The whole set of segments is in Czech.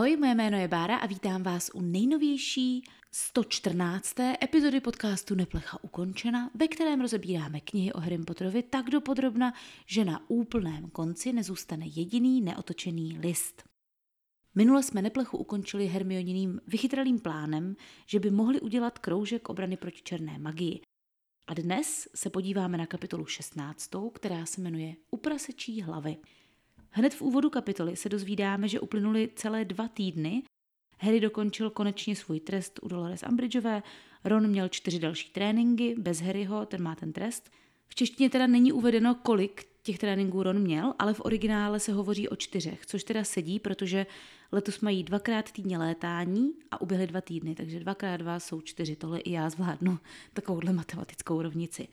Ahoj, moje jméno je Bára a vítám vás u nejnovější 114. epizody podcastu Neplecha ukončena, ve kterém rozebíráme knihy o Harry Potterovi tak dopodrobna, že na úplném konci nezůstane jediný neotočený list. Minule jsme Neplechu ukončili Hermioniným vychytralým plánem, že by mohli udělat kroužek obrany proti černé magii. A dnes se podíváme na kapitolu 16, která se jmenuje Uprasečí hlavy – Hned v úvodu kapitoly se dozvídáme, že uplynuly celé dva týdny. Harry dokončil konečně svůj trest u Dolores Umbridgeové, Ron měl čtyři další tréninky, bez Harryho, ten má ten trest. V češtině teda není uvedeno, kolik těch tréninků Ron měl, ale v originále se hovoří o čtyřech, což teda sedí, protože letos mají dvakrát týdně létání a uběhly dva týdny, takže dvakrát dva jsou čtyři, tohle i já zvládnu takovouhle matematickou rovnici.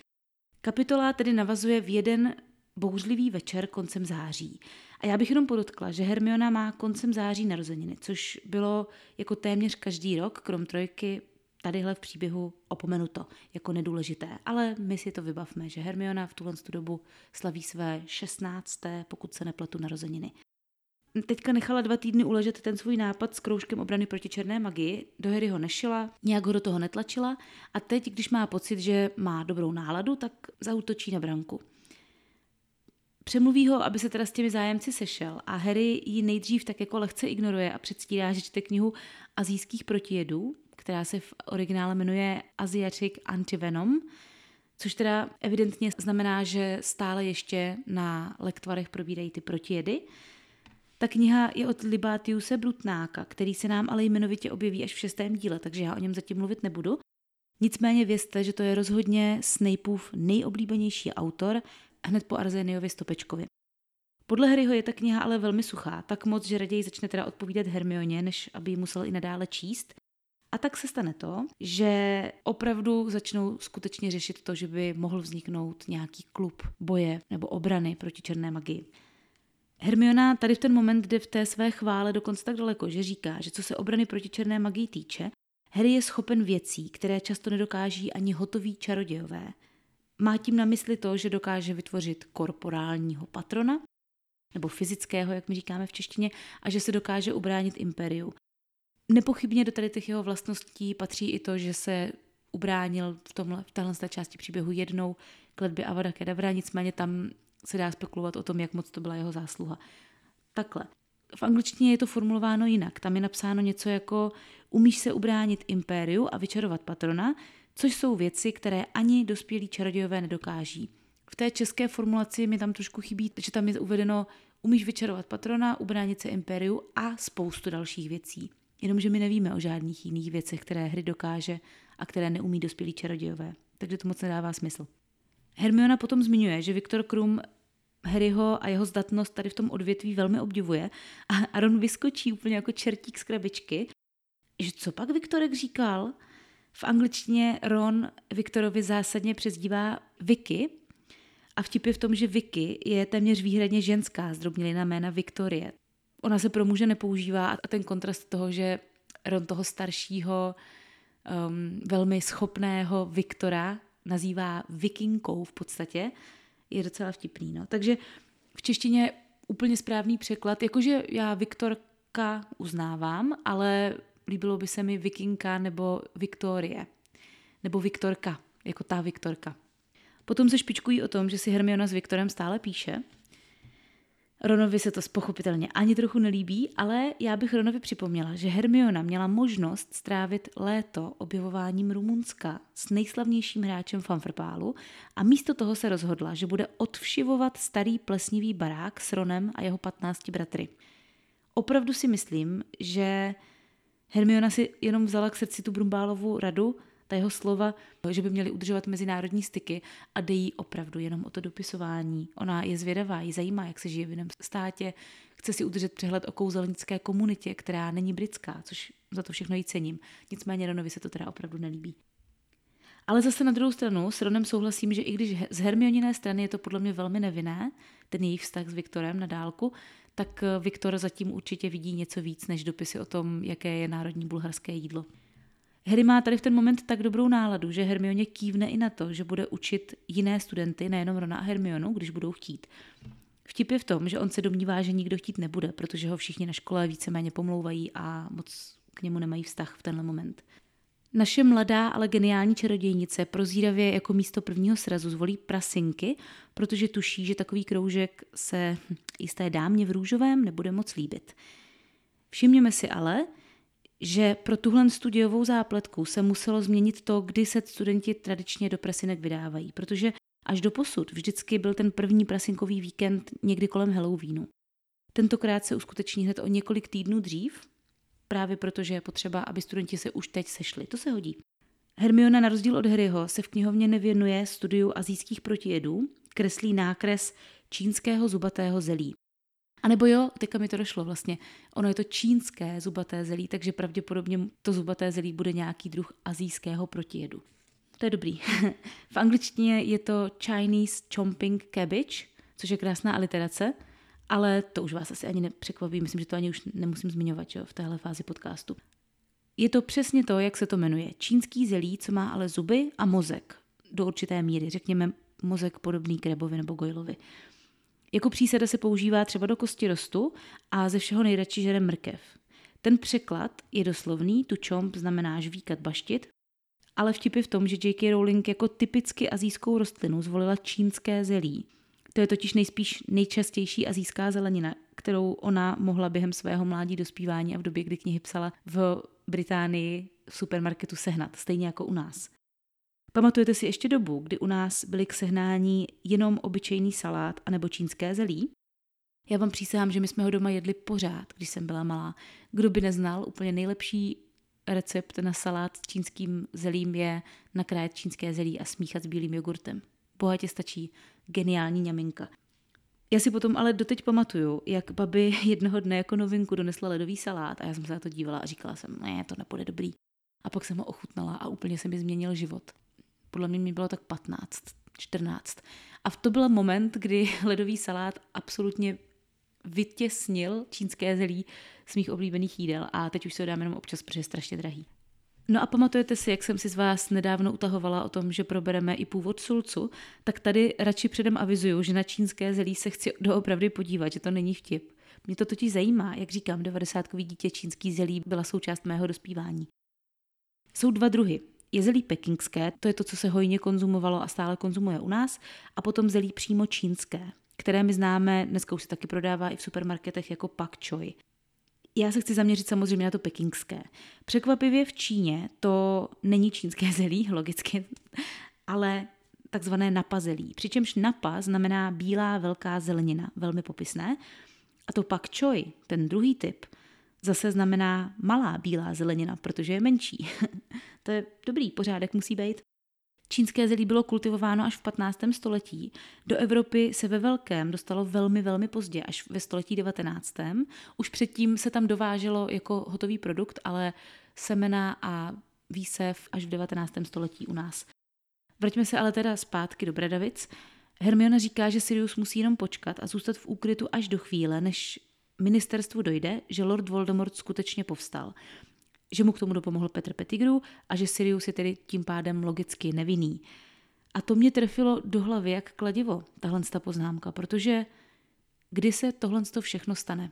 Kapitola tedy navazuje v jeden bouřlivý večer koncem září. A já bych jenom podotkla, že Hermiona má koncem září narozeniny, což bylo jako téměř každý rok, krom trojky, tadyhle v příběhu opomenuto jako nedůležité. Ale my si to vybavme, že Hermiona v tuhle dobu slaví své 16. pokud se nepletu narozeniny. Teďka nechala dva týdny uležet ten svůj nápad s kroužkem obrany proti černé magii, do Harry ho nešila, nějak ho do toho netlačila a teď, když má pocit, že má dobrou náladu, tak zautočí na branku. Přemluví ho, aby se teda s těmi zájemci sešel a Harry ji nejdřív tak jako lehce ignoruje a předstírá, že čte knihu azijských protijedů, která se v originále jmenuje Asiatic Antivenom, což teda evidentně znamená, že stále ještě na lektvarech probírají ty protijedy. Ta kniha je od Libatiuse Brutnáka, který se nám ale jmenovitě objeví až v šestém díle, takže já o něm zatím mluvit nebudu. Nicméně vězte, že to je rozhodně Snapeův nejoblíbenější autor hned po Arzeniovi Stopečkovi. Podle Harryho je ta kniha ale velmi suchá, tak moc, že raději začne teda odpovídat Hermioně, než aby ji musel i nadále číst. A tak se stane to, že opravdu začnou skutečně řešit to, že by mohl vzniknout nějaký klub boje nebo obrany proti černé magii. Hermiona tady v ten moment jde v té své chvále dokonce tak daleko, že říká, že co se obrany proti černé magii týče, Harry je schopen věcí, které často nedokáží ani hotoví čarodějové. Má tím na mysli to, že dokáže vytvořit korporálního patrona, nebo fyzického, jak my říkáme v češtině, a že se dokáže ubránit imperiu. Nepochybně do tady těch jeho vlastností patří i to, že se ubránil v, tomhle, v téhle části příběhu jednou k letbě Avada Kedavra, nicméně tam se dá spekulovat o tom, jak moc to byla jeho zásluha. Takhle. V angličtině je to formulováno jinak. Tam je napsáno něco jako umíš se ubránit impériu a vyčarovat patrona, což jsou věci, které ani dospělí čarodějové nedokáží. V té české formulaci mi tam trošku chybí, že tam je uvedeno umíš vyčarovat patrona, ubránit se impériu a spoustu dalších věcí. Jenomže my nevíme o žádných jiných věcech, které hry dokáže a které neumí dospělí čarodějové. Takže to moc nedává smysl. Hermiona potom zmiňuje, že Viktor Krum Harryho a jeho zdatnost tady v tom odvětví velmi obdivuje a Aaron vyskočí úplně jako čertík z krabičky, že co pak Viktorek říkal? V angličtině Ron Viktorovi zásadně přezdívá Vicky a vtip je v tom, že Vicky je téměř výhradně ženská zdrobnělina jména Viktorie. Ona se pro muže nepoužívá a ten kontrast toho, že Ron toho staršího, um, velmi schopného Viktora nazývá vikinkou v podstatě, je docela vtipný. No. Takže v češtině úplně správný překlad, jakože já Viktorka uznávám, ale líbilo by se mi Vikinka nebo Viktorie. Nebo Viktorka, jako ta Viktorka. Potom se špičkují o tom, že si Hermiona s Viktorem stále píše. Ronovi se to pochopitelně ani trochu nelíbí, ale já bych Ronovi připomněla, že Hermiona měla možnost strávit léto objevováním Rumunska s nejslavnějším hráčem fanfrpálu a místo toho se rozhodla, že bude odvšivovat starý plesnivý barák s Ronem a jeho 15 bratry. Opravdu si myslím, že Hermiona si jenom vzala k srdci tu Brumbálovu radu, ta jeho slova, že by měli udržovat mezinárodní styky a dejí opravdu jenom o to dopisování. Ona je zvědavá, ji zajímá, jak se žije v jiném státě, chce si udržet přehled o kouzelnické komunitě, která není britská, což za to všechno jí cením. Nicméně Ronovi se to teda opravdu nelíbí. Ale zase na druhou stranu s Ronem souhlasím, že i když z Hermioniné strany je to podle mě velmi nevinné, ten jejich vztah s Viktorem na dálku, tak eh, Viktor zatím určitě vidí něco víc než dopisy o tom, jaké je národní bulharské jídlo. Harry má tady v ten moment tak dobrou náladu, že Hermioně kývne i na to, že bude učit jiné studenty, nejenom Rona a Hermionu, když budou chtít. Vtip je v tom, že on se domnívá, že nikdo chtít nebude, protože ho všichni na škole víceméně pomlouvají a moc k němu nemají vztah v tenhle moment. Naše mladá, ale geniální čarodějnice prozíravě jako místo prvního srazu zvolí prasinky, protože tuší, že takový kroužek se jisté dámě v růžovém nebude moc líbit. Všimněme si ale, že pro tuhle studiovou zápletku se muselo změnit to, kdy se studenti tradičně do prasinek vydávají, protože až do posud vždycky byl ten první prasinkový víkend někdy kolem Halloweenu. Tentokrát se uskuteční hned o několik týdnů dřív, právě protože je potřeba, aby studenti se už teď sešli. To se hodí. Hermiona na rozdíl od Harryho se v knihovně nevěnuje studiu azijských protijedů, kreslí nákres čínského zubatého zelí. A nebo jo, teďka mi to došlo vlastně, ono je to čínské zubaté zelí, takže pravděpodobně to zubaté zelí bude nějaký druh azijského protijedu. To je dobrý. v angličtině je to Chinese Chomping Cabbage, což je krásná aliterace, ale to už vás asi ani nepřekvapí, myslím, že to ani už nemusím zmiňovat jo, v téhle fázi podcastu. Je to přesně to, jak se to jmenuje. Čínský zelí, co má ale zuby a mozek do určité míry, řekněme mozek podobný krebovi nebo gojlovi. Jako přísada se používá třeba do kosti rostu a ze všeho nejradši žere mrkev. Ten překlad je doslovný, tu čomp znamená žvíkat, baštit, ale vtip je v tom, že J.K. Rowling jako typicky azijskou rostlinu zvolila čínské zelí. To je totiž nejspíš nejčastější azijská zelenina, kterou ona mohla během svého mládí dospívání a v době, kdy knihy psala v Británii v supermarketu sehnat, stejně jako u nás. Pamatujete si ještě dobu, kdy u nás byly k sehnání jenom obyčejný salát anebo čínské zelí? Já vám přísahám, že my jsme ho doma jedli pořád, když jsem byla malá. Kdo by neznal, úplně nejlepší recept na salát s čínským zelím je nakrájet čínské zelí a smíchat s bílým jogurtem. Bohatě stačí geniální ňaminka. Já si potom ale doteď pamatuju, jak babi jednoho dne jako novinku donesla ledový salát a já jsem se na to dívala a říkala jsem, ne, to nepůjde dobrý. A pak jsem ho ochutnala a úplně se mi změnil život. Podle mě mi bylo tak 15, 14. A to byl moment, kdy ledový salát absolutně vytěsnil čínské zelí z mých oblíbených jídel a teď už se ho dám jenom občas, protože je strašně drahý. No a pamatujete si, jak jsem si z vás nedávno utahovala o tom, že probereme i původ sulcu, tak tady radši předem avizuju, že na čínské zelí se chci doopravdy podívat, že to není vtip. Mě to totiž zajímá, jak říkám, 90 dítě čínský zelí byla součást mého dospívání. Jsou dva druhy. Je zelí pekingské, to je to, co se hojně konzumovalo a stále konzumuje u nás, a potom zelí přímo čínské, které my známe, dneska už se taky prodává i v supermarketech jako pak choi. Já se chci zaměřit samozřejmě na to pekingské. Překvapivě v Číně to není čínské zelí, logicky, ale takzvané napa zelí. Přičemž napa znamená bílá velká zelenina, velmi popisné. A to pak choi, ten druhý typ, zase znamená malá bílá zelenina, protože je menší. to je dobrý, pořádek musí být. Čínské zelí bylo kultivováno až v 15. století. Do Evropy se ve velkém dostalo velmi, velmi pozdě, až ve století 19. Už předtím se tam dováželo jako hotový produkt, ale semena a výsev až v 19. století u nás. Vraťme se ale teda zpátky do Bradavic. Hermiona říká, že Sirius musí jenom počkat a zůstat v úkrytu až do chvíle, než ministerstvu dojde, že Lord Voldemort skutečně povstal že mu k tomu dopomohl Petr Pettigrew a že Sirius je tedy tím pádem logicky nevinný. A to mě trefilo do hlavy jak kladivo, tahle ta poznámka, protože kdy se tohle všechno stane?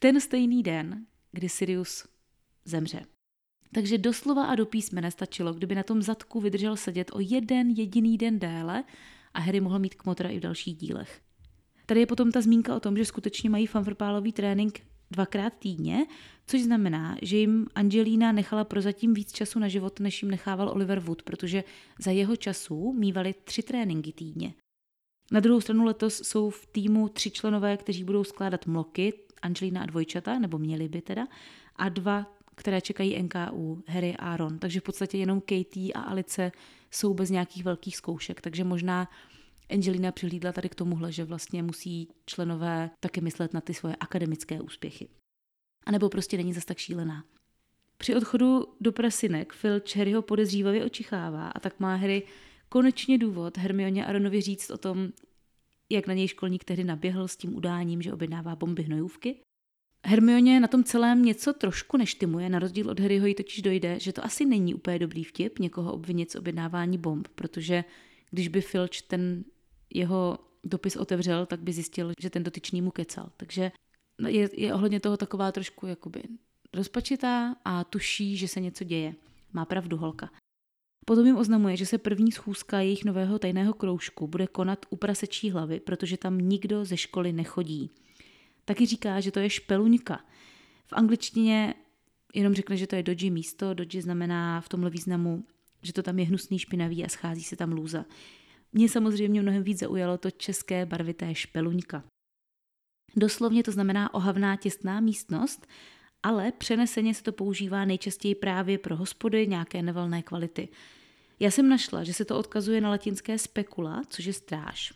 Ten stejný den, kdy Sirius zemře. Takže doslova a do písmene stačilo, kdyby na tom zadku vydržel sedět o jeden jediný den déle a Harry mohl mít kmotra i v dalších dílech. Tady je potom ta zmínka o tom, že skutečně mají fanfrpálový trénink dvakrát týdně, což znamená, že jim Angelina nechala prozatím víc času na život, než jim nechával Oliver Wood, protože za jeho času mývali tři tréninky týdně. Na druhou stranu letos jsou v týmu tři členové, kteří budou skládat mloky, Angelina a dvojčata, nebo měli by teda, a dva, které čekají NKU, Harry a Ron. Takže v podstatě jenom Katie a Alice jsou bez nějakých velkých zkoušek, takže možná Angelina přihlídla tady k tomuhle, že vlastně musí členové také myslet na ty svoje akademické úspěchy. A nebo prostě není zas tak šílená. Při odchodu do prasinek Filch Harryho podezřívavě očichává a tak má Harry konečně důvod Hermioně a Ronovi říct o tom, jak na něj školník tehdy naběhl s tím udáním, že objednává bomby hnojůvky. Hermioně na tom celém něco trošku neštimuje, na rozdíl od Harryho jí totiž dojde, že to asi není úplně dobrý vtip někoho obvinit z objednávání bomb, protože když by Filch ten jeho dopis otevřel, tak by zjistil, že ten dotyčný mu kecal. Takže je, je ohledně toho taková trošku jakoby rozpačitá a tuší, že se něco děje. Má pravdu holka. Potom jim oznamuje, že se první schůzka jejich nového tajného kroužku bude konat u prasečí hlavy, protože tam nikdo ze školy nechodí. Taky říká, že to je špeluňka. V angličtině jenom řekne, že to je doji místo. Doji znamená v tomhle významu, že to tam je hnusný, špinavý a schází se tam lůza. Mě samozřejmě mnohem víc zaujalo to české barvité špeluňka. Doslovně to znamená ohavná těstná místnost, ale přeneseně se to používá nejčastěji právě pro hospody nějaké nevalné kvality. Já jsem našla, že se to odkazuje na latinské spekula, což je stráž.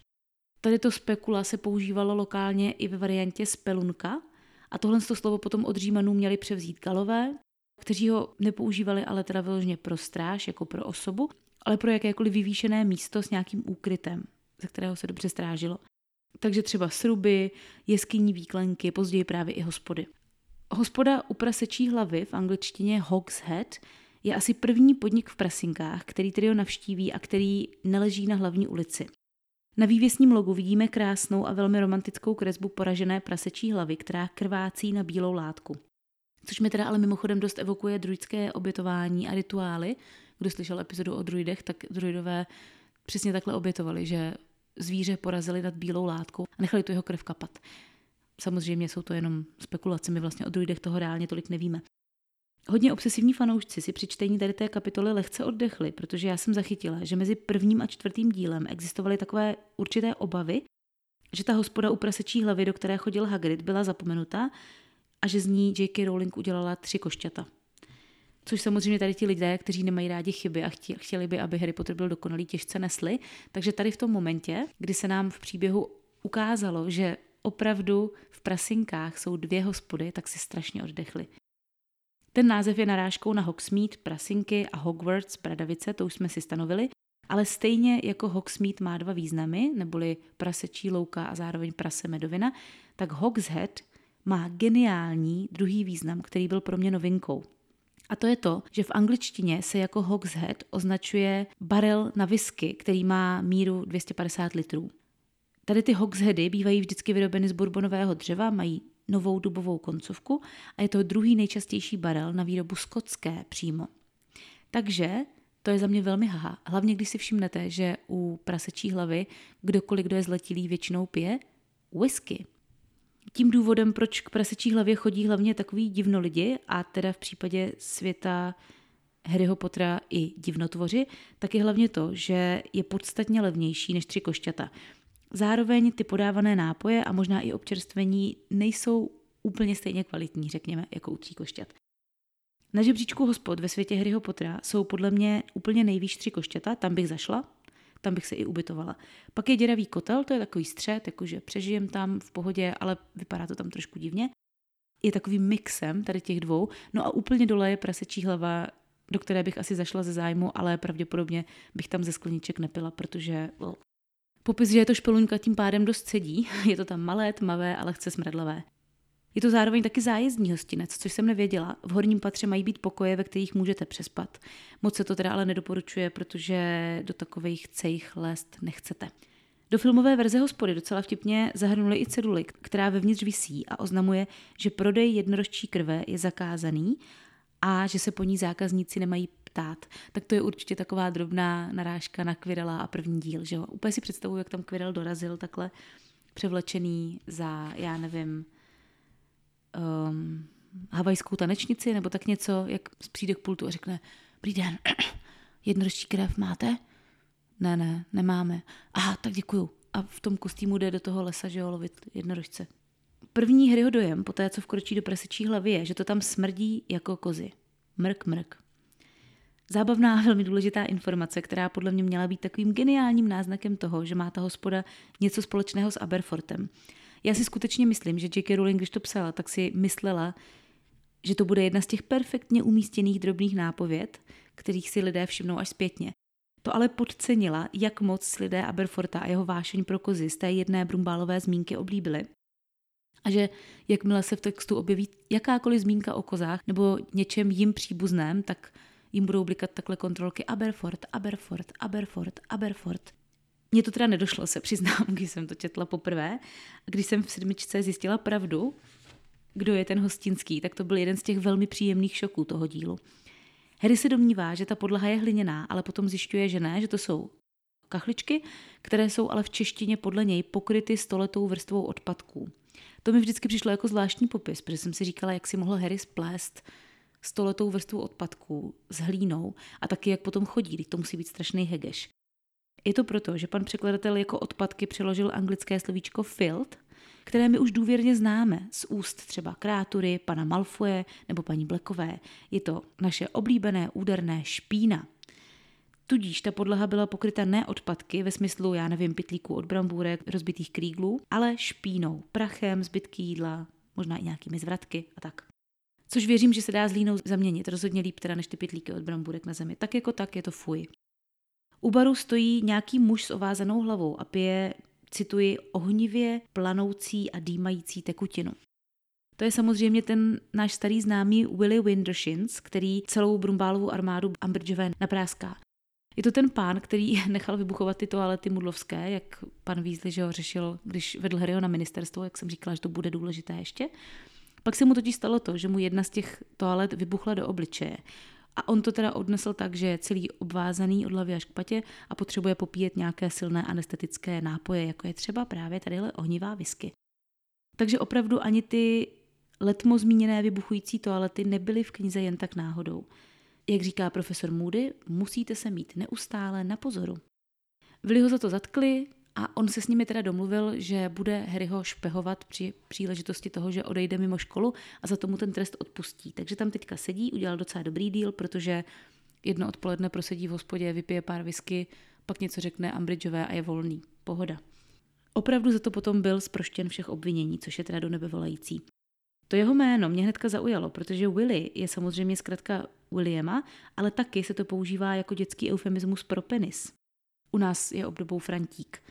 Tady to spekula se používalo lokálně i ve variantě spelunka a tohle to slovo potom od Římanů měli převzít galové, kteří ho nepoužívali ale teda vyloženě pro stráž, jako pro osobu, ale pro jakékoliv vyvýšené místo s nějakým úkrytem, ze kterého se dobře strážilo. Takže třeba sruby, jeskyní výklenky, později právě i hospody. Hospoda u prasečí hlavy v angličtině Hog's Head je asi první podnik v Prasinkách, který trio navštíví a který neleží na hlavní ulici. Na vývěsním logu vidíme krásnou a velmi romantickou kresbu poražené prasečí hlavy, která krvácí na bílou látku. Což mi teda ale mimochodem dost evokuje druidské obětování a rituály. Kdo slyšel epizodu o druidech, tak druidové přesně takhle obětovali, že zvíře porazili nad bílou látkou a nechali tu jeho krev kapat. Samozřejmě jsou to jenom spekulace, my vlastně o druidech toho reálně tolik nevíme. Hodně obsesivní fanoušci si při čtení tady té kapitoly lehce oddechli, protože já jsem zachytila, že mezi prvním a čtvrtým dílem existovaly takové určité obavy, že ta hospoda u prasečí hlavy, do které chodil Hagrid, byla zapomenuta a že z ní J.K. Rowling udělala tři košťata. Což samozřejmě tady ti lidé, kteří nemají rádi chyby a chtěli by, aby Harry Potter byl dokonalý, těžce nesli. Takže tady v tom momentě, kdy se nám v příběhu ukázalo, že opravdu v prasinkách jsou dvě hospody, tak si strašně oddechli. Ten název je narážkou na Hogsmeade, prasinky a Hogwarts, bradavice, to už jsme si stanovili, ale stejně jako Hogsmeade má dva významy, neboli prasečí louka a zároveň prase medovina, tak Hogshead má geniální druhý význam, který byl pro mě novinkou. A to je to, že v angličtině se jako Hogshead označuje barel na whisky, který má míru 250 litrů. Tady ty hogsheady bývají vždycky vyrobeny z bourbonového dřeva, mají novou dubovou koncovku a je to druhý nejčastější barel na výrobu skotské přímo. Takže to je za mě velmi haha. Hlavně když si všimnete, že u prasečí hlavy kdokoliv, kdo je zletilý, většinou pije whisky. Tím důvodem, proč k prasečí hlavě chodí hlavně takový divno lidi, a teda v případě světa Harryho Pottera i divnotvoři, tak je hlavně to, že je podstatně levnější než tři košťata. Zároveň ty podávané nápoje a možná i občerstvení nejsou úplně stejně kvalitní, řekněme, jako u tří košťat. Na žebříčku hospod ve světě Harryho Pottera jsou podle mě úplně nejvýš tři košťata, tam bych zašla, tam bych se i ubytovala. Pak je děravý kotel, to je takový střed, jakože přežijem tam v pohodě, ale vypadá to tam trošku divně. Je takovým mixem tady těch dvou. No a úplně dole je prasečí hlava, do které bych asi zašla ze zájmu, ale pravděpodobně bych tam ze skleniček nepila, protože well, Popis, že je to špeluňka, tím pádem dost sedí. Je to tam malé, tmavé a lehce smradlavé. Je to zároveň taky zájezdní hostinec, což jsem nevěděla. V horním patře mají být pokoje, ve kterých můžete přespat. Moc se to teda ale nedoporučuje, protože do takových cejch lézt nechcete. Do filmové verze hospody docela vtipně zahrnuli i ceduly, která vevnitř visí a oznamuje, že prodej jednorožčí krve je zakázaný a že se po ní zákazníci nemají ptát, tak to je určitě taková drobná narážka na Quirrella a první díl. Že jo? Úplně si představuju, jak tam Quirrell dorazil takhle převlečený za, já nevím, um, havajskou tanečnici nebo tak něco, jak přijde k pultu a řekne, dobrý den, jednorožčí krev máte? Ne, ne, nemáme. Aha, tak děkuju. A v tom kostýmu jde do toho lesa, že jo, lovit jednorožce. První hryho dojem, po té, co vkročí do prasečí hlavy, je, že to tam smrdí jako kozy. Mrk, mrk. Zábavná a velmi důležitá informace, která podle mě měla být takovým geniálním náznakem toho, že má ta hospoda něco společného s Aberfortem. Já si skutečně myslím, že J.K. Rowling, když to psala, tak si myslela, že to bude jedna z těch perfektně umístěných drobných nápověd, kterých si lidé všimnou až zpětně. To ale podcenila, jak moc lidé Aberforta a jeho vášeň pro kozy z té jedné brumbálové zmínky oblíbili. A že jakmile se v textu objeví jakákoliv zmínka o kozách nebo něčem jim příbuzném, tak jim budou blikat takhle kontrolky Aberfort, Aberfort, Aberfort, Aberfort. Mně to teda nedošlo, se přiznám, když jsem to četla poprvé. A když jsem v sedmičce zjistila pravdu, kdo je ten hostinský, tak to byl jeden z těch velmi příjemných šoků toho dílu. Harry se domnívá, že ta podlaha je hliněná, ale potom zjišťuje, že ne, že to jsou kachličky, které jsou ale v češtině podle něj pokryty stoletou vrstvou odpadků. To mi vždycky přišlo jako zvláštní popis, protože jsem si říkala, jak si mohl Harry splést stoletou vrstvu odpadků s hlínou a taky jak potom chodí, to musí být strašný hegeš. Je to proto, že pan překladatel jako odpadky přeložil anglické slovíčko filt, které my už důvěrně známe z úst třeba Krátury, pana Malfoje nebo paní Blekové. Je to naše oblíbené úderné špína. Tudíž ta podlaha byla pokryta ne odpadky ve smyslu, já nevím, pitlíků od brambůrek, rozbitých krýglů, ale špínou, prachem, zbytky jídla, možná i nějakými zvratky a tak. Což věřím, že se dá s línou zaměnit, rozhodně líp teda než ty pitlíky od brambůrek na zemi. Tak jako tak je to fuj. U baru stojí nějaký muž s ovázanou hlavou a pije, cituji, ohnivě planoucí a dýmající tekutinu. To je samozřejmě ten náš starý známý Willy Windershins, který celou Brumbálovou armádu Ambridgeové napráská. Je to ten pán, který nechal vybuchovat ty toalety mudlovské, jak pan Weasley že ho řešil, když vedl Harryho na ministerstvo, jak jsem říkala, že to bude důležité ještě. Pak se mu totiž stalo to, že mu jedna z těch toalet vybuchla do obličeje. A on to teda odnesl tak, že je celý obvázaný od hlavy až k patě a potřebuje popíjet nějaké silné anestetické nápoje, jako je třeba právě tadyhle ohnivá whisky. Takže opravdu ani ty letmo zmíněné vybuchující toalety nebyly v knize jen tak náhodou. Jak říká profesor Moody, musíte se mít neustále na pozoru. Vili ho za to zatkli a on se s nimi teda domluvil, že bude Harryho špehovat při příležitosti toho, že odejde mimo školu a za tomu ten trest odpustí. Takže tam teďka sedí, udělal docela dobrý díl, protože jedno odpoledne prosedí v hospodě, vypije pár whisky, pak něco řekne Ambridgeové a je volný. Pohoda. Opravdu za to potom byl zproštěn všech obvinění, což je teda do nebe volající. To jeho jméno mě hnedka zaujalo, protože Willy je samozřejmě zkrátka Williama, ale taky se to používá jako dětský eufemismus pro penis. U nás je obdobou Frantík.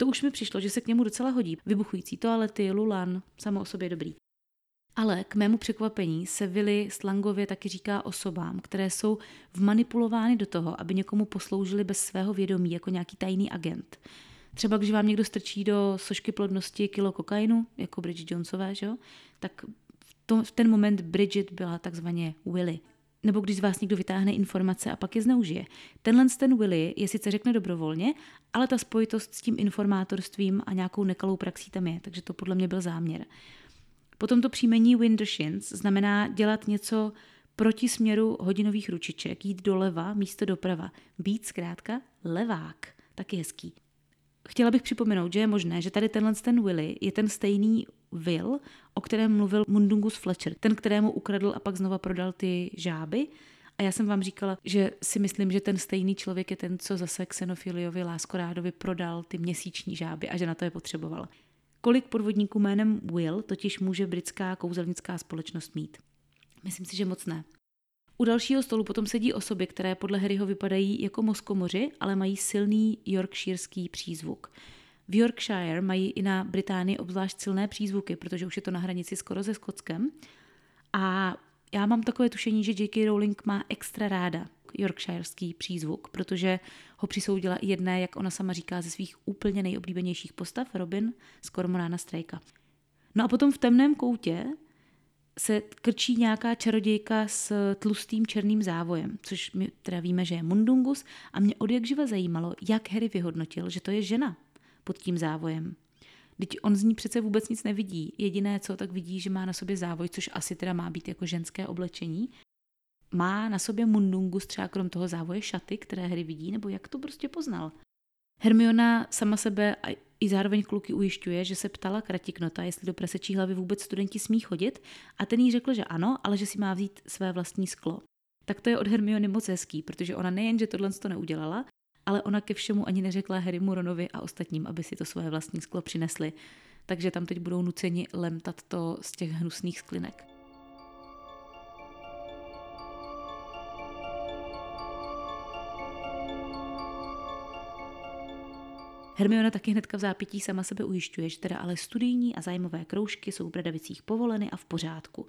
To už mi přišlo, že se k němu docela hodí. Vybuchující toalety, lulan, samo o sobě dobrý. Ale k mému překvapení se Willy slangově taky říká osobám, které jsou vmanipulovány do toho, aby někomu posloužili bez svého vědomí jako nějaký tajný agent. Třeba když vám někdo strčí do sošky plodnosti kilo kokainu, jako Bridget Jonesové, že tak v, to, v ten moment Bridget byla takzvaně Willy. Nebo když z vás někdo vytáhne informace a pak je zneužije. Tenhle ten Willy je sice řekne dobrovolně, ale ta spojitost s tím informátorstvím a nějakou nekalou praxí tam je, takže to podle mě byl záměr. Potom to příjmení Windershins znamená dělat něco proti směru hodinových ručiček, jít doleva místo doprava, být zkrátka levák. Taky hezký. Chtěla bych připomenout, že je možné, že tady tenhle ten Willy je ten stejný Will, o kterém mluvil Mundungus Fletcher, ten, kterému ukradl a pak znova prodal ty žáby. A já jsem vám říkala, že si myslím, že ten stejný člověk je ten, co zase Xenofiliovi Láskorádovi prodal ty měsíční žáby a že na to je potřeboval. Kolik podvodníků jménem Will totiž může britská kouzelnická společnost mít? Myslím si, že moc ne. U dalšího stolu potom sedí osoby, které podle Harryho vypadají jako moskomoři, ale mají silný yorkshireský přízvuk. V Yorkshire mají i na Británii obzvlášť silné přízvuky, protože už je to na hranici skoro se Skotskem. A já mám takové tušení, že J.K. Rowling má extra ráda yorkshireský přízvuk, protože ho přisoudila i jedné, jak ona sama říká, ze svých úplně nejoblíbenějších postav, Robin z Kormorána Strejka. No a potom v temném koutě se krčí nějaká čarodějka s tlustým černým závojem, což my teda víme, že je Mundungus a mě od jak živa zajímalo, jak Harry vyhodnotil, že to je žena pod tím závojem. Teď on z ní přece vůbec nic nevidí. Jediné, co tak vidí, že má na sobě závoj, což asi teda má být jako ženské oblečení. Má na sobě Mundungus třeba krom toho závoje šaty, které hry vidí, nebo jak to prostě poznal. Hermiona sama sebe a i zároveň kluky ujišťuje, že se ptala Kratiknota, jestli do prasečí hlavy vůbec studenti smí chodit a ten jí řekl, že ano, ale že si má vzít své vlastní sklo. Tak to je od Hermiony moc hezký, protože ona nejen, že tohle to neudělala, ale ona ke všemu ani neřekla Harry Muronovi a ostatním, aby si to své vlastní sklo přinesli. Takže tam teď budou nuceni lemtat to z těch hnusných sklinek. Hermiona taky hnedka v zápětí sama sebe ujišťuje, že teda ale studijní a zájmové kroužky jsou v Bradavicích povoleny a v pořádku.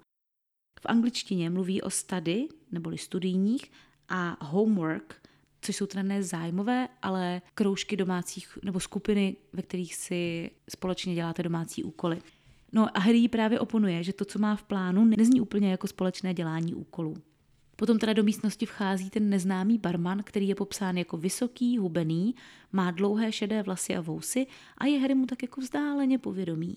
V angličtině mluví o study, neboli studijních, a homework, což jsou teda ne zájmové, ale kroužky domácích nebo skupiny, ve kterých si společně děláte domácí úkoly. No a Harry právě oponuje, že to, co má v plánu, nezní úplně jako společné dělání úkolů. Potom teda do místnosti vchází ten neznámý barman, který je popsán jako vysoký, hubený, má dlouhé šedé vlasy a vousy a je Harry mu tak jako vzdáleně povědomý.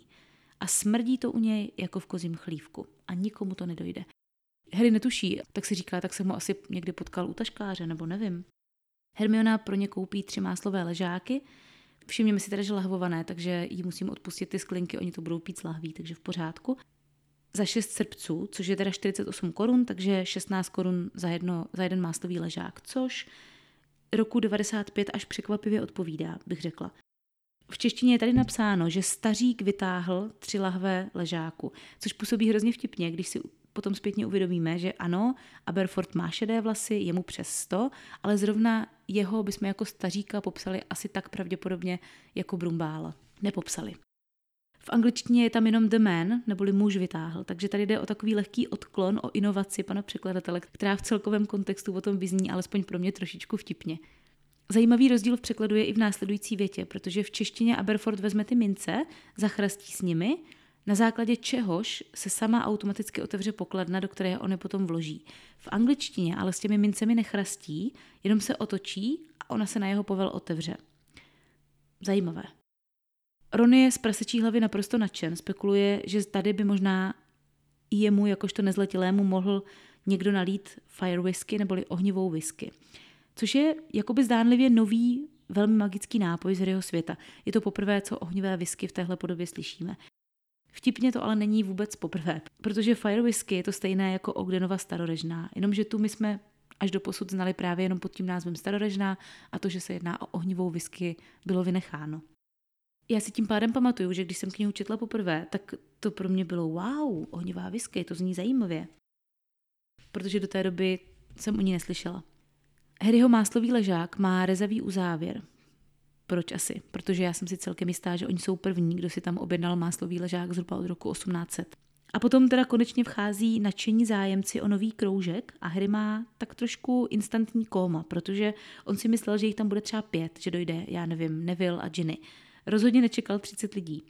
A smrdí to u něj jako v kozím chlívku a nikomu to nedojde. Harry netuší, tak si říká, tak jsem ho asi někdy potkal u taškáře, nebo nevím. Hermiona pro ně koupí tři máslové ležáky, Všimněme si teda, že lahvované, takže jí musím odpustit ty sklinky, oni to budou pít z lahví, takže v pořádku. Za 6 srpců, což je teda 48 korun, takže 16 korun za, jedno, za jeden máslový ležák, což roku 95 až překvapivě odpovídá, bych řekla. V češtině je tady napsáno, že stařík vytáhl tři lahve ležáku, což působí hrozně vtipně, když si potom zpětně uvědomíme, že ano, Aberford má šedé vlasy, je mu přes 100, ale zrovna jeho bychom jako staříka popsali asi tak pravděpodobně jako Brumbála. Nepopsali. V angličtině je tam jenom the man, neboli muž vytáhl, takže tady jde o takový lehký odklon, o inovaci pana překladatele, která v celkovém kontextu o tom vyzní alespoň pro mě trošičku vtipně. Zajímavý rozdíl v překladu je i v následující větě, protože v češtině Aberford vezme ty mince, zachrastí s nimi na základě čehož se sama automaticky otevře pokladna, do které on je potom vloží. V angličtině ale s těmi mincemi nechrastí, jenom se otočí a ona se na jeho povel otevře. Zajímavé. Ron je z prasečí hlavy naprosto nadšen, spekuluje, že tady by možná i jemu, jakožto nezletilému, mohl někdo nalít fire whisky neboli ohnivou whisky. Což je jakoby zdánlivě nový, velmi magický nápoj z Harryho světa. Je to poprvé, co ohnivé whisky v téhle podobě slyšíme. Vtipně to ale není vůbec poprvé, protože Fire Whisky je to stejné jako Ogdenova starorežná, jenomže tu my jsme až do posud znali právě jenom pod tím názvem starorežná a to, že se jedná o ohnivou whisky, bylo vynecháno. Já si tím pádem pamatuju, že když jsem knihu četla poprvé, tak to pro mě bylo wow, ohnivá whisky, to zní zajímavě. Protože do té doby jsem o ní neslyšela. Harryho máslový ležák má rezavý uzávěr, proč asi? Protože já jsem si celkem jistá, že oni jsou první, kdo si tam objednal máslový ležák zhruba od roku 1800. A potom teda konečně vchází nadšení zájemci o nový kroužek a Harry má tak trošku instantní kóma, protože on si myslel, že jich tam bude třeba pět, že dojde, já nevím, Neville a Ginny. Rozhodně nečekal 30 lidí.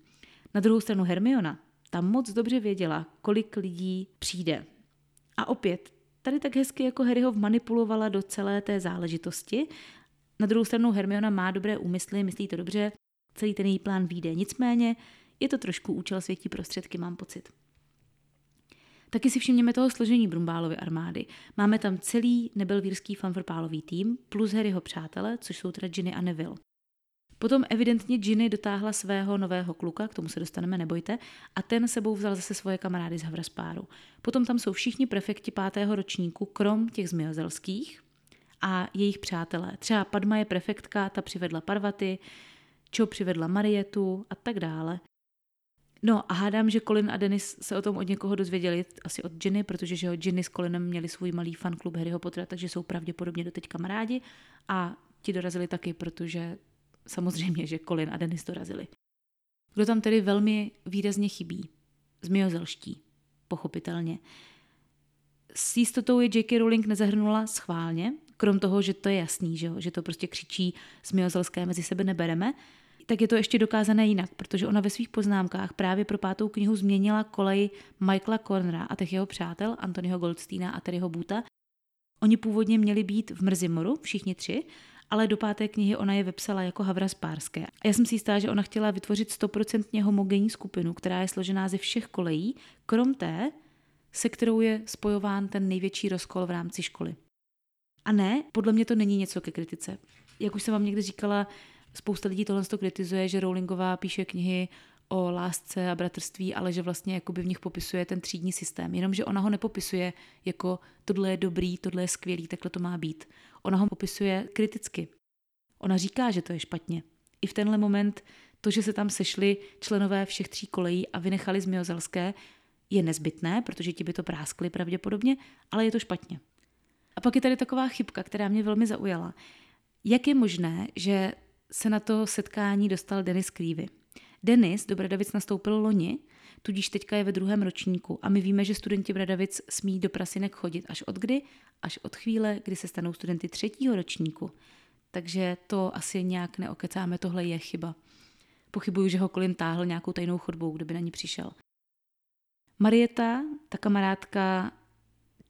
Na druhou stranu Hermiona, tam moc dobře věděla, kolik lidí přijde. A opět, tady tak hezky jako Harry ho vmanipulovala do celé té záležitosti na druhou stranu Hermiona má dobré úmysly, myslí to dobře, celý ten její plán vyjde. Nicméně je to trošku účel světí prostředky, mám pocit. Taky si všimněme toho složení Brumbálovy armády. Máme tam celý nebelvírský fanfrpálový tým plus Harryho přátele, což jsou teda Ginny a Neville. Potom evidentně Ginny dotáhla svého nového kluka, k tomu se dostaneme, nebojte, a ten sebou vzal zase svoje kamarády z Havraspáru. Potom tam jsou všichni prefekti pátého ročníku, krom těch zmiozelských, a jejich přátelé. Třeba Padma je prefektka, ta přivedla Parvaty, Čo přivedla Marietu a tak dále. No a hádám, že Colin a Dennis se o tom od někoho dozvěděli, asi od Ginny, protože že Ginny s Colinem měli svůj malý fanklub Harryho Pottera, takže jsou pravděpodobně doteď kamarádi a ti dorazili taky, protože samozřejmě, že Colin a Dennis dorazili. Kdo tam tedy velmi výrazně chybí? Zmiozelští, pochopitelně. S jistotou je J.K. Rowling nezahrnula schválně, krom toho, že to je jasný, že, že to prostě křičí Smiozelské mezi sebe nebereme, tak je to ještě dokázané jinak, protože ona ve svých poznámkách právě pro pátou knihu změnila kolej Michaela Cornera a těch jeho přátel, Antonyho Goldsteina a Terryho Buta. Oni původně měli být v Mrzimoru, všichni tři, ale do páté knihy ona je vepsala jako Havra Spárské. Já jsem si jistá, že ona chtěla vytvořit stoprocentně homogenní skupinu, která je složená ze všech kolejí, krom té, se kterou je spojován ten největší rozkol v rámci školy. A ne, podle mě to není něco ke kritice. Jak už jsem vám někdy říkala, spousta lidí tohle to kritizuje, že Rowlingová píše knihy o lásce a bratrství, ale že vlastně jakoby v nich popisuje ten třídní systém. Jenomže ona ho nepopisuje jako tohle je dobrý, tohle je skvělý, takhle to má být. Ona ho popisuje kriticky. Ona říká, že to je špatně. I v tenhle moment to, že se tam sešli členové všech tří kolejí a vynechali z Miozelské, je nezbytné, protože ti by to práskli pravděpodobně, ale je to špatně. A pak je tady taková chybka, která mě velmi zaujala. Jak je možné, že se na to setkání dostal Denis Creevy? Denis do Bradavic nastoupil loni, tudíž teďka je ve druhém ročníku a my víme, že studenti Bradavic smí do prasinek chodit až od kdy? Až od chvíle, kdy se stanou studenty třetího ročníku. Takže to asi nějak neokecáme, tohle je chyba. Pochybuju, že ho Colin táhl nějakou tajnou chodbou, kdyby na ní přišel. Marieta, ta kamarádka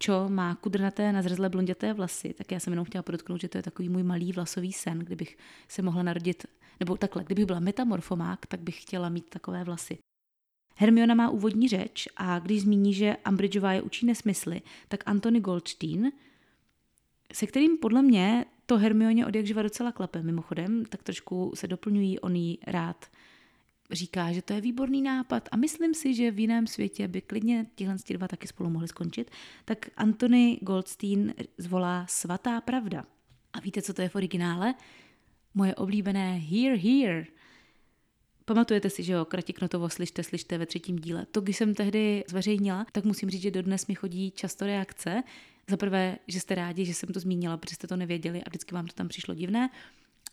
Čo má kudrnaté nazrzlé blonděté vlasy, tak já jsem jenom chtěla podotknout, že to je takový můj malý vlasový sen, kdybych se mohla narodit, nebo takhle, kdybych byla metamorfomák, tak bych chtěla mít takové vlasy. Hermiona má úvodní řeč a když zmíní, že Umbridgeová je učí nesmysly, tak Anthony Goldstein, se kterým podle mě to Hermioně od jakživa docela klape mimochodem, tak trošku se doplňují, on jí rád říká, že to je výborný nápad a myslím si, že v jiném světě by klidně tihle dva taky spolu mohli skončit, tak Anthony Goldstein zvolá Svatá pravda. A víte, co to je v originále? Moje oblíbené Here, Here. Pamatujete si, že jo, Kratiknotovo slyšte, slyšte ve třetím díle. To, když jsem tehdy zveřejnila, tak musím říct, že dodnes mi chodí často reakce. Za prvé, že jste rádi, že jsem to zmínila, protože jste to nevěděli a vždycky vám to tam přišlo divné.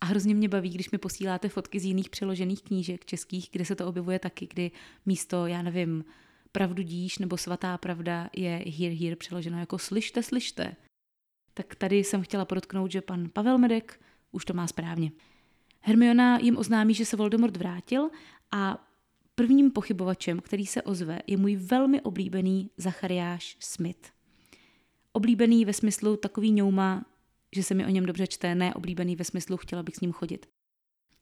A hrozně mě baví, když mi posíláte fotky z jiných přeložených knížek českých, kde se to objevuje taky, kdy místo, já nevím, pravdu díš nebo svatá pravda je here, here přeloženo jako slyšte, slyšte. Tak tady jsem chtěla podotknout, že pan Pavel Medek už to má správně. Hermiona jim oznámí, že se Voldemort vrátil a prvním pochybovačem, který se ozve, je můj velmi oblíbený Zachariáš Smith. Oblíbený ve smyslu takový ňouma, že se mi o něm dobře čte, ne oblíbený ve smyslu chtěla bych s ním chodit.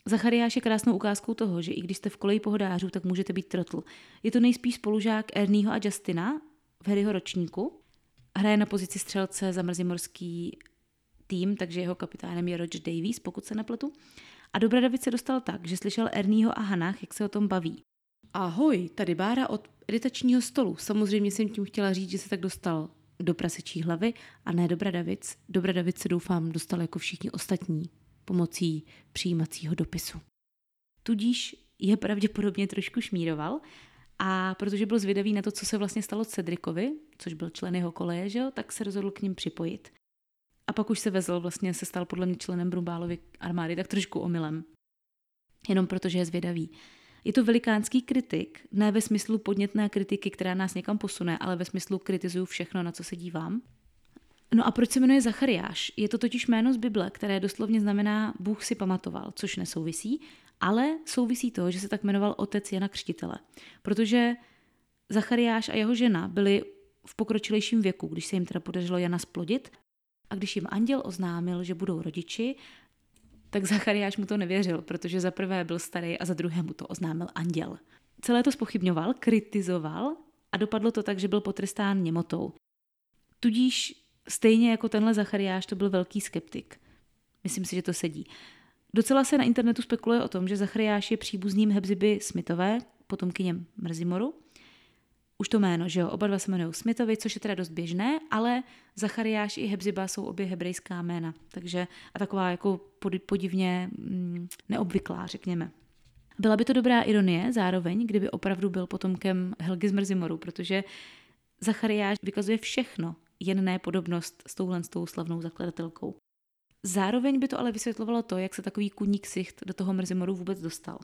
Zachariáš je krásnou ukázkou toho, že i když jste v koleji pohodářů, tak můžete být trotl. Je to nejspíš spolužák Ernieho a Justina v Harryho ročníku. Hraje na pozici střelce za mrzimorský tým, takže jeho kapitánem je Roger Davies, pokud se nepletu. A do Bradavic se dostal tak, že slyšel Ernieho a Hanach, jak se o tom baví. Ahoj, tady Bára od editačního stolu. Samozřejmě jsem tím chtěla říct, že se tak dostal do prasečí hlavy a ne do Bradavic. Do Bradavic se doufám dostal jako všichni ostatní pomocí přijímacího dopisu. Tudíž je pravděpodobně trošku šmíroval a protože byl zvědavý na to, co se vlastně stalo Cedrikovi, což byl člen jeho koleje, že jo, tak se rozhodl k ním připojit. A pak už se vezl, vlastně se stal podle mě členem Brumbálovy armády tak trošku omylem. Jenom protože je zvědavý. Je to velikánský kritik, ne ve smyslu podnětné kritiky, která nás někam posune, ale ve smyslu kritizuju všechno, na co se dívám. No a proč se jmenuje Zachariáš? Je to totiž jméno z Bible, které doslovně znamená Bůh si pamatoval, což nesouvisí, ale souvisí to, že se tak jmenoval otec Jana Křtitele. Protože Zachariáš a jeho žena byli v pokročilejším věku, když se jim teda podařilo Jana splodit. A když jim anděl oznámil, že budou rodiči, tak Zachariáš mu to nevěřil, protože za prvé byl starý a za druhé mu to oznámil anděl. Celé to spochybňoval, kritizoval a dopadlo to tak, že byl potrestán němotou. Tudíž stejně jako tenhle Zachariáš to byl velký skeptik. Myslím si, že to sedí. Docela se na internetu spekuluje o tom, že Zachariáš je příbuzným Hebziby Smithové, potomkyněm Mrzimoru, už to jméno, že jo, oba dva se jmenují Smithovi, což je teda dost běžné, ale Zachariáš i Hebziba jsou obě hebrejská jména, takže a taková jako podivně mm, neobvyklá, řekněme. Byla by to dobrá ironie zároveň, kdyby opravdu byl potomkem Helgy z Mrzimoru, protože Zachariáš vykazuje všechno, jen ne podobnost s touhle s tou slavnou zakladatelkou. Zároveň by to ale vysvětlovalo to, jak se takový kuník sicht do toho Mrzimoru vůbec dostal.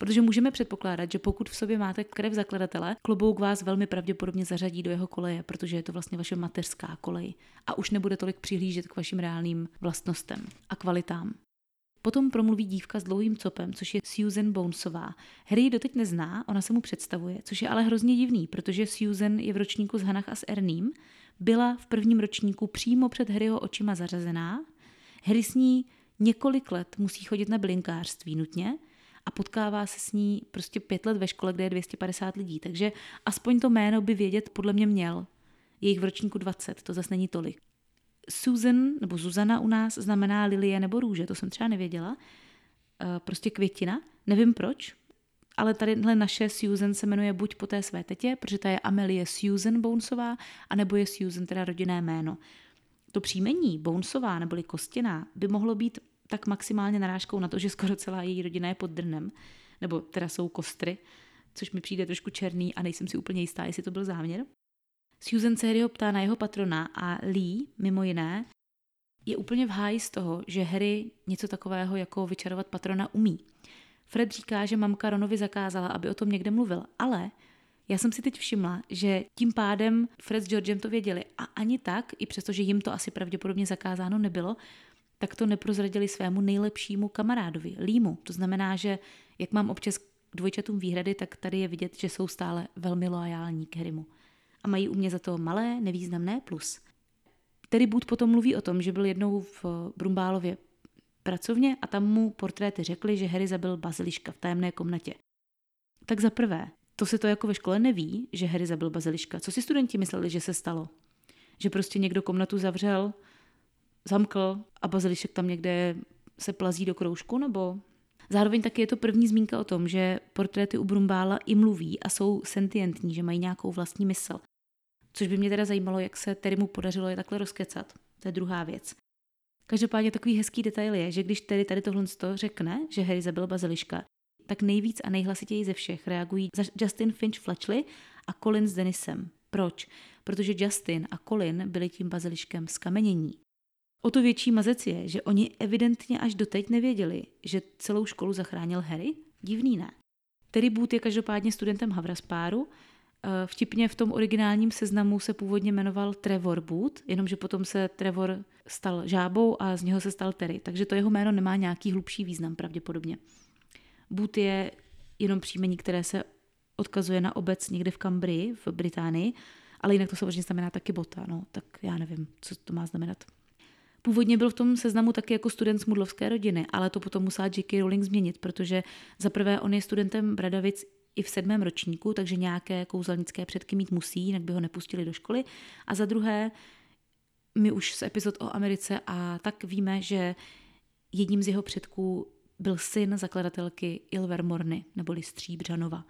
Protože můžeme předpokládat, že pokud v sobě máte krev zakladatele, klobouk vás velmi pravděpodobně zařadí do jeho koleje, protože je to vlastně vaše mateřská kolej a už nebude tolik přihlížet k vašim reálným vlastnostem a kvalitám. Potom promluví dívka s dlouhým copem, což je Susan Bonesová. Harry ji doteď nezná, ona se mu představuje, což je ale hrozně divný, protože Susan je v ročníku s Hanach a s Erním, byla v prvním ročníku přímo před Harryho očima zařazená. Harry s ní několik let musí chodit na blinkářství nutně, a potkává se s ní prostě pět let ve škole, kde je 250 lidí. Takže aspoň to jméno by vědět podle mě měl. Je jich v ročníku 20, to zase není tolik. Susan, nebo Zuzana u nás znamená lilie nebo růže, to jsem třeba nevěděla. E, prostě květina, nevím proč, ale tady naše Susan se jmenuje buď po té své tetě, protože ta je Amelie Susan Bonesová, anebo je Susan teda rodinné jméno. To příjmení Bonesová neboli Kostěná by mohlo být tak maximálně narážkou na to, že skoro celá její rodina je pod drnem, nebo teda jsou kostry, což mi přijde trošku černý a nejsem si úplně jistá, jestli to byl záměr. Susan se Harryho ptá na jeho patrona a Lee, mimo jiné, je úplně v háji z toho, že Harry něco takového jako vyčarovat patrona umí. Fred říká, že mamka Ronovi zakázala, aby o tom někde mluvil, ale já jsem si teď všimla, že tím pádem Fred s Georgem to věděli a ani tak, i přestože jim to asi pravděpodobně zakázáno nebylo, tak to neprozradili svému nejlepšímu kamarádovi, Límu. To znamená, že jak mám občas k dvojčatům výhrady, tak tady je vidět, že jsou stále velmi loajální k Harrymu. A mají u mě za to malé, nevýznamné plus. Terry Boot potom mluví o tom, že byl jednou v Brumbálově pracovně a tam mu portréty řekli, že Harry zabil baziliška v tajemné komnatě. Tak za prvé, to se to jako ve škole neví, že Harry zabil baziliška. Co si studenti mysleli, že se stalo? Že prostě někdo komnatu zavřel, zamkl a bazilišek tam někde se plazí do kroužku, nebo Zároveň taky je to první zmínka o tom, že portréty u Brumbála i mluví a jsou sentientní, že mají nějakou vlastní mysl. Což by mě teda zajímalo, jak se Terry mu podařilo je takhle rozkecat. To je druhá věc. Každopádně takový hezký detail je, že když Terry tady tohle řekne, že Harry zabil baziliška, tak nejvíc a nejhlasitěji ze všech reagují Justin Finch Fletchley a Colin s Denisem. Proč? Protože Justin a Colin byli tím baziliškem skamenění. O to větší mazec je, že oni evidentně až doteď nevěděli, že celou školu zachránil Harry. Divný ne. Terry Boot je každopádně studentem Havraspáru. Eh, vtipně v tom originálním seznamu se původně jmenoval Trevor Boot, jenomže potom se Trevor stal žábou a z něho se stal Terry, takže to jeho jméno nemá nějaký hlubší význam pravděpodobně. Boot je jenom příjmení, které se odkazuje na obec někde v Cambrii v Británii, ale jinak to samozřejmě znamená taky bota, no, tak já nevím, co to má znamenat. Původně byl v tom seznamu taky jako student z mudlovské rodiny, ale to potom musela J.K. Rowling změnit, protože za prvé on je studentem Bradavic i v sedmém ročníku, takže nějaké kouzelnické předky mít musí, jinak by ho nepustili do školy. A za druhé, my už z epizod o Americe a tak víme, že jedním z jeho předků byl syn zakladatelky Ilvermorny, neboli Stříbřanova.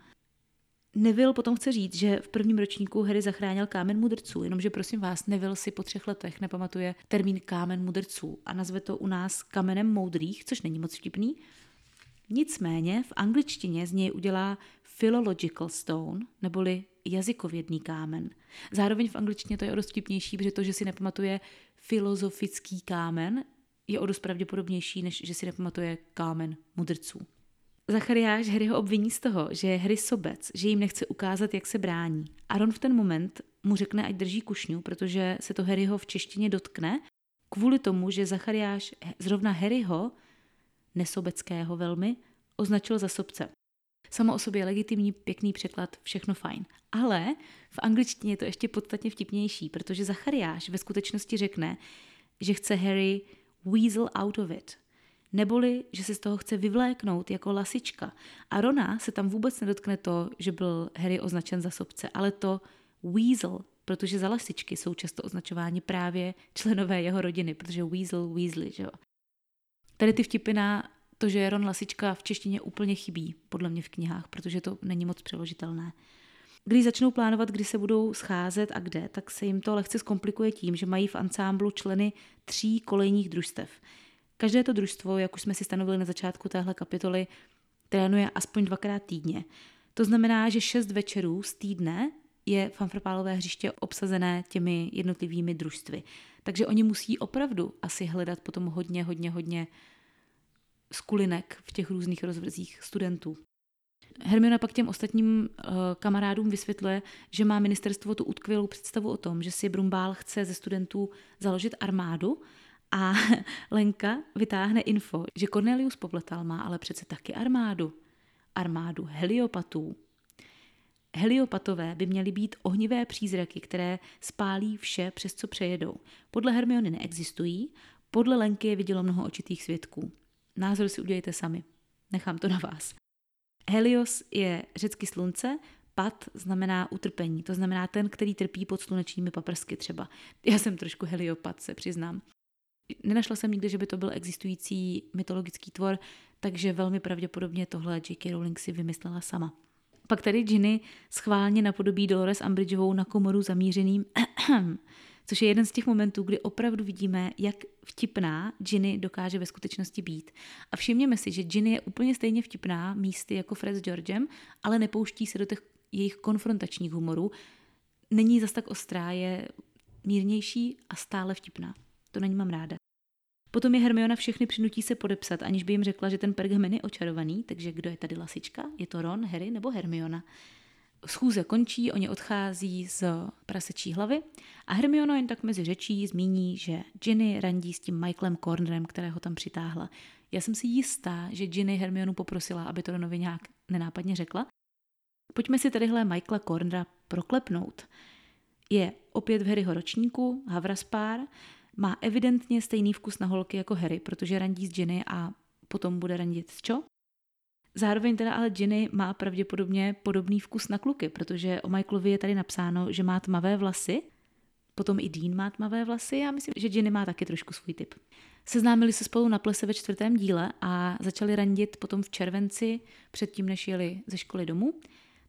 Neville potom chce říct, že v prvním ročníku Harry zachránil kámen mudrců, jenomže prosím vás, Neville si po třech letech nepamatuje termín kámen mudrců a nazve to u nás kamenem moudrých, což není moc vtipný. Nicméně v angličtině z něj udělá philological stone, neboli jazykovědný kámen. Zároveň v angličtině to je o dost vtipnější, protože to, že si nepamatuje filozofický kámen, je o dost pravděpodobnější, než že si nepamatuje kámen mudrců. Zachariáš Harryho obviní z toho, že je Harry sobec, že jim nechce ukázat, jak se brání. Aaron v ten moment mu řekne, ať drží kušňu, protože se to Harryho v češtině dotkne, kvůli tomu, že Zachariáš zrovna Harryho, nesobeckého velmi, označil za sobce. Samo o sobě legitimní, pěkný překlad, všechno fajn. Ale v angličtině je to ještě podstatně vtipnější, protože Zachariáš ve skutečnosti řekne, že chce Harry weasel out of it, neboli že se z toho chce vyvléknout jako lasička. A Rona se tam vůbec nedotkne to, že byl Harry označen za sobce, ale to Weasel, protože za lasičky jsou často označováni právě členové jeho rodiny, protože Weasel, Weasley, že jo. Tady ty vtipy na to, že je Ron lasička v češtině úplně chybí, podle mě v knihách, protože to není moc přeložitelné. Když začnou plánovat, kdy se budou scházet a kde, tak se jim to lehce zkomplikuje tím, že mají v ansámblu členy tří kolejních družstev. Každé to družstvo, jak už jsme si stanovili na začátku téhle kapitoly, trénuje aspoň dvakrát týdně. To znamená, že šest večerů z týdne je fanfrpálové hřiště obsazené těmi jednotlivými družstvy. Takže oni musí opravdu asi hledat potom hodně, hodně, hodně skulinek v těch různých rozvrzích studentů. Hermiona pak těm ostatním uh, kamarádům vysvětluje, že má ministerstvo tu utkvělou představu o tom, že si Brumbál chce ze studentů založit armádu a Lenka vytáhne info, že Cornelius Popletal má ale přece taky armádu. Armádu heliopatů. Heliopatové by měly být ohnivé přízraky, které spálí vše, přes co přejedou. Podle Hermiony neexistují, podle Lenky je vidělo mnoho očitých svědků. Názor si udělejte sami. Nechám to na vás. Helios je řecky slunce, pat znamená utrpení, to znamená ten, který trpí pod slunečními paprsky třeba. Já jsem trošku heliopat, se přiznám. Nenašla jsem nikdy, že by to byl existující mytologický tvor, takže velmi pravděpodobně tohle J.K. Rowling si vymyslela sama. Pak tady Ginny schválně napodobí Dolores Umbridgeovou na komoru zamířeným což je jeden z těch momentů, kdy opravdu vidíme, jak vtipná Ginny dokáže ve skutečnosti být. A všimněme si, že Ginny je úplně stejně vtipná místy jako Fred s Georgem, ale nepouští se do těch jejich konfrontačních humorů. Není zas tak ostrá, je mírnější a stále vtipná. To není mám ráda. Potom je Hermiona všechny přinutí se podepsat, aniž by jim řekla, že ten pergamen je očarovaný, takže kdo je tady lasička? Je to Ron, Harry nebo Hermiona? Schůze končí, oni odchází z prasečí hlavy a Hermiona jen tak mezi řečí zmíní, že Ginny randí s tím Michaelem Cornerem, kterého tam přitáhla. Já jsem si jistá, že Ginny Hermionu poprosila, aby to Ronovi nějak nenápadně řekla. Pojďme si tadyhle Michaela Cornera proklepnout. Je opět v Harryho ročníku, Havraspár, má evidentně stejný vkus na holky jako Harry, protože randí s Ginny a potom bude randit s Cho. Zároveň teda ale Ginny má pravděpodobně podobný vkus na kluky, protože o Michaelovi je tady napsáno, že má tmavé vlasy, potom i Dean má tmavé vlasy a myslím, že Ginny má taky trošku svůj typ. Seznámili se spolu na plese ve čtvrtém díle a začali randit potom v červenci, předtím než jeli ze školy domů.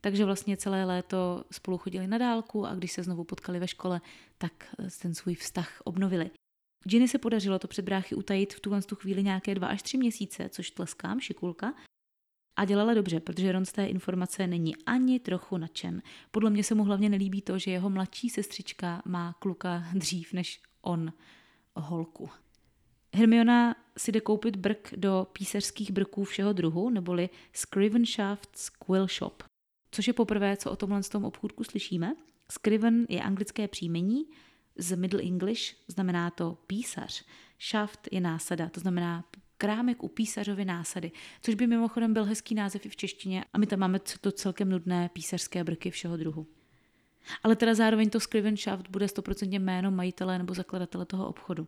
Takže vlastně celé léto spolu chodili na dálku a když se znovu potkali ve škole, tak ten svůj vztah obnovili. Ginny se podařilo to před bráchy utajit v tuhle tu chvíli nějaké dva až tři měsíce, což tleskám, šikulka. A dělala dobře, protože Ron z té informace není ani trochu nadšen. Podle mě se mu hlavně nelíbí to, že jeho mladší sestřička má kluka dřív než on holku. Hermiona si jde koupit brk do písařských brků všeho druhu, neboli Scrivenshafts Quill Shop, což je poprvé, co o tomhle z tom obchůdku slyšíme. Scriven je anglické příjmení, z Middle English znamená to písař. Shaft je násada, to znamená krámek u písařovy násady, což by mimochodem byl hezký název i v češtině a my tam máme to celkem nudné písařské brky všeho druhu. Ale teda zároveň to Scrivenshaft bude stoprocentně jméno majitele nebo zakladatele toho obchodu.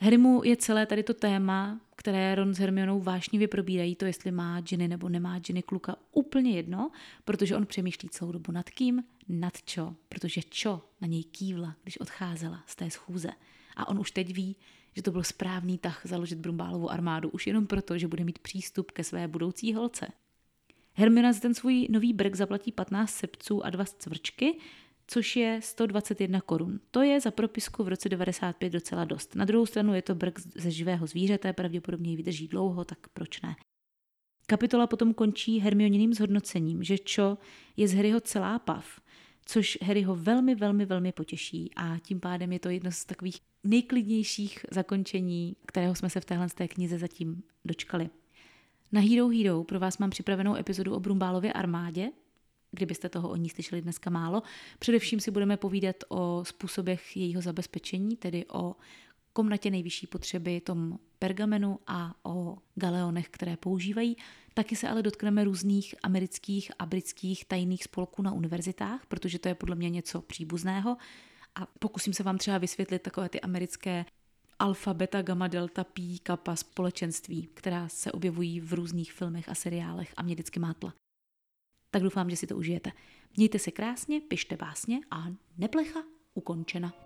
Harrymu je celé tady to téma, které Ron s Hermionou vášnivě probírají, to jestli má Ginny nebo nemá Ginny kluka úplně jedno, protože on přemýšlí celou dobu nad kým, nad čo, protože čo na něj kývla, když odcházela z té schůze. A on už teď ví, že to byl správný tah založit Brumbálovou armádu už jenom proto, že bude mít přístup ke své budoucí holce. Hermiona za ten svůj nový brk zaplatí 15 sepců a dva cvrčky, což je 121 korun. To je za propisku v roce 95 docela dost. Na druhou stranu je to brk ze živého zvířete, pravděpodobně ji vydrží dlouho, tak proč ne? Kapitola potom končí Hermioniným zhodnocením, že Cho je z Harryho celá pav, což Harryho velmi, velmi, velmi potěší a tím pádem je to jedno z takových nejklidnějších zakončení, kterého jsme se v téhle té knize zatím dočkali. Na Hero Hero pro vás mám připravenou epizodu o Brumbálově armádě, kdybyste toho o ní slyšeli dneska málo. Především si budeme povídat o způsobech jejího zabezpečení, tedy o komnatě nejvyšší potřeby, tom pergamenu a o galeonech, které používají. Taky se ale dotkneme různých amerických a britských tajných spolků na univerzitách, protože to je podle mě něco příbuzného. A pokusím se vám třeba vysvětlit takové ty americké alfa, beta, gamma, delta, pi, kappa společenství, která se objevují v různých filmech a seriálech a mě vždycky mátla. Tak doufám, že si to užijete. Mějte se krásně, pište básně a neplecha ukončena.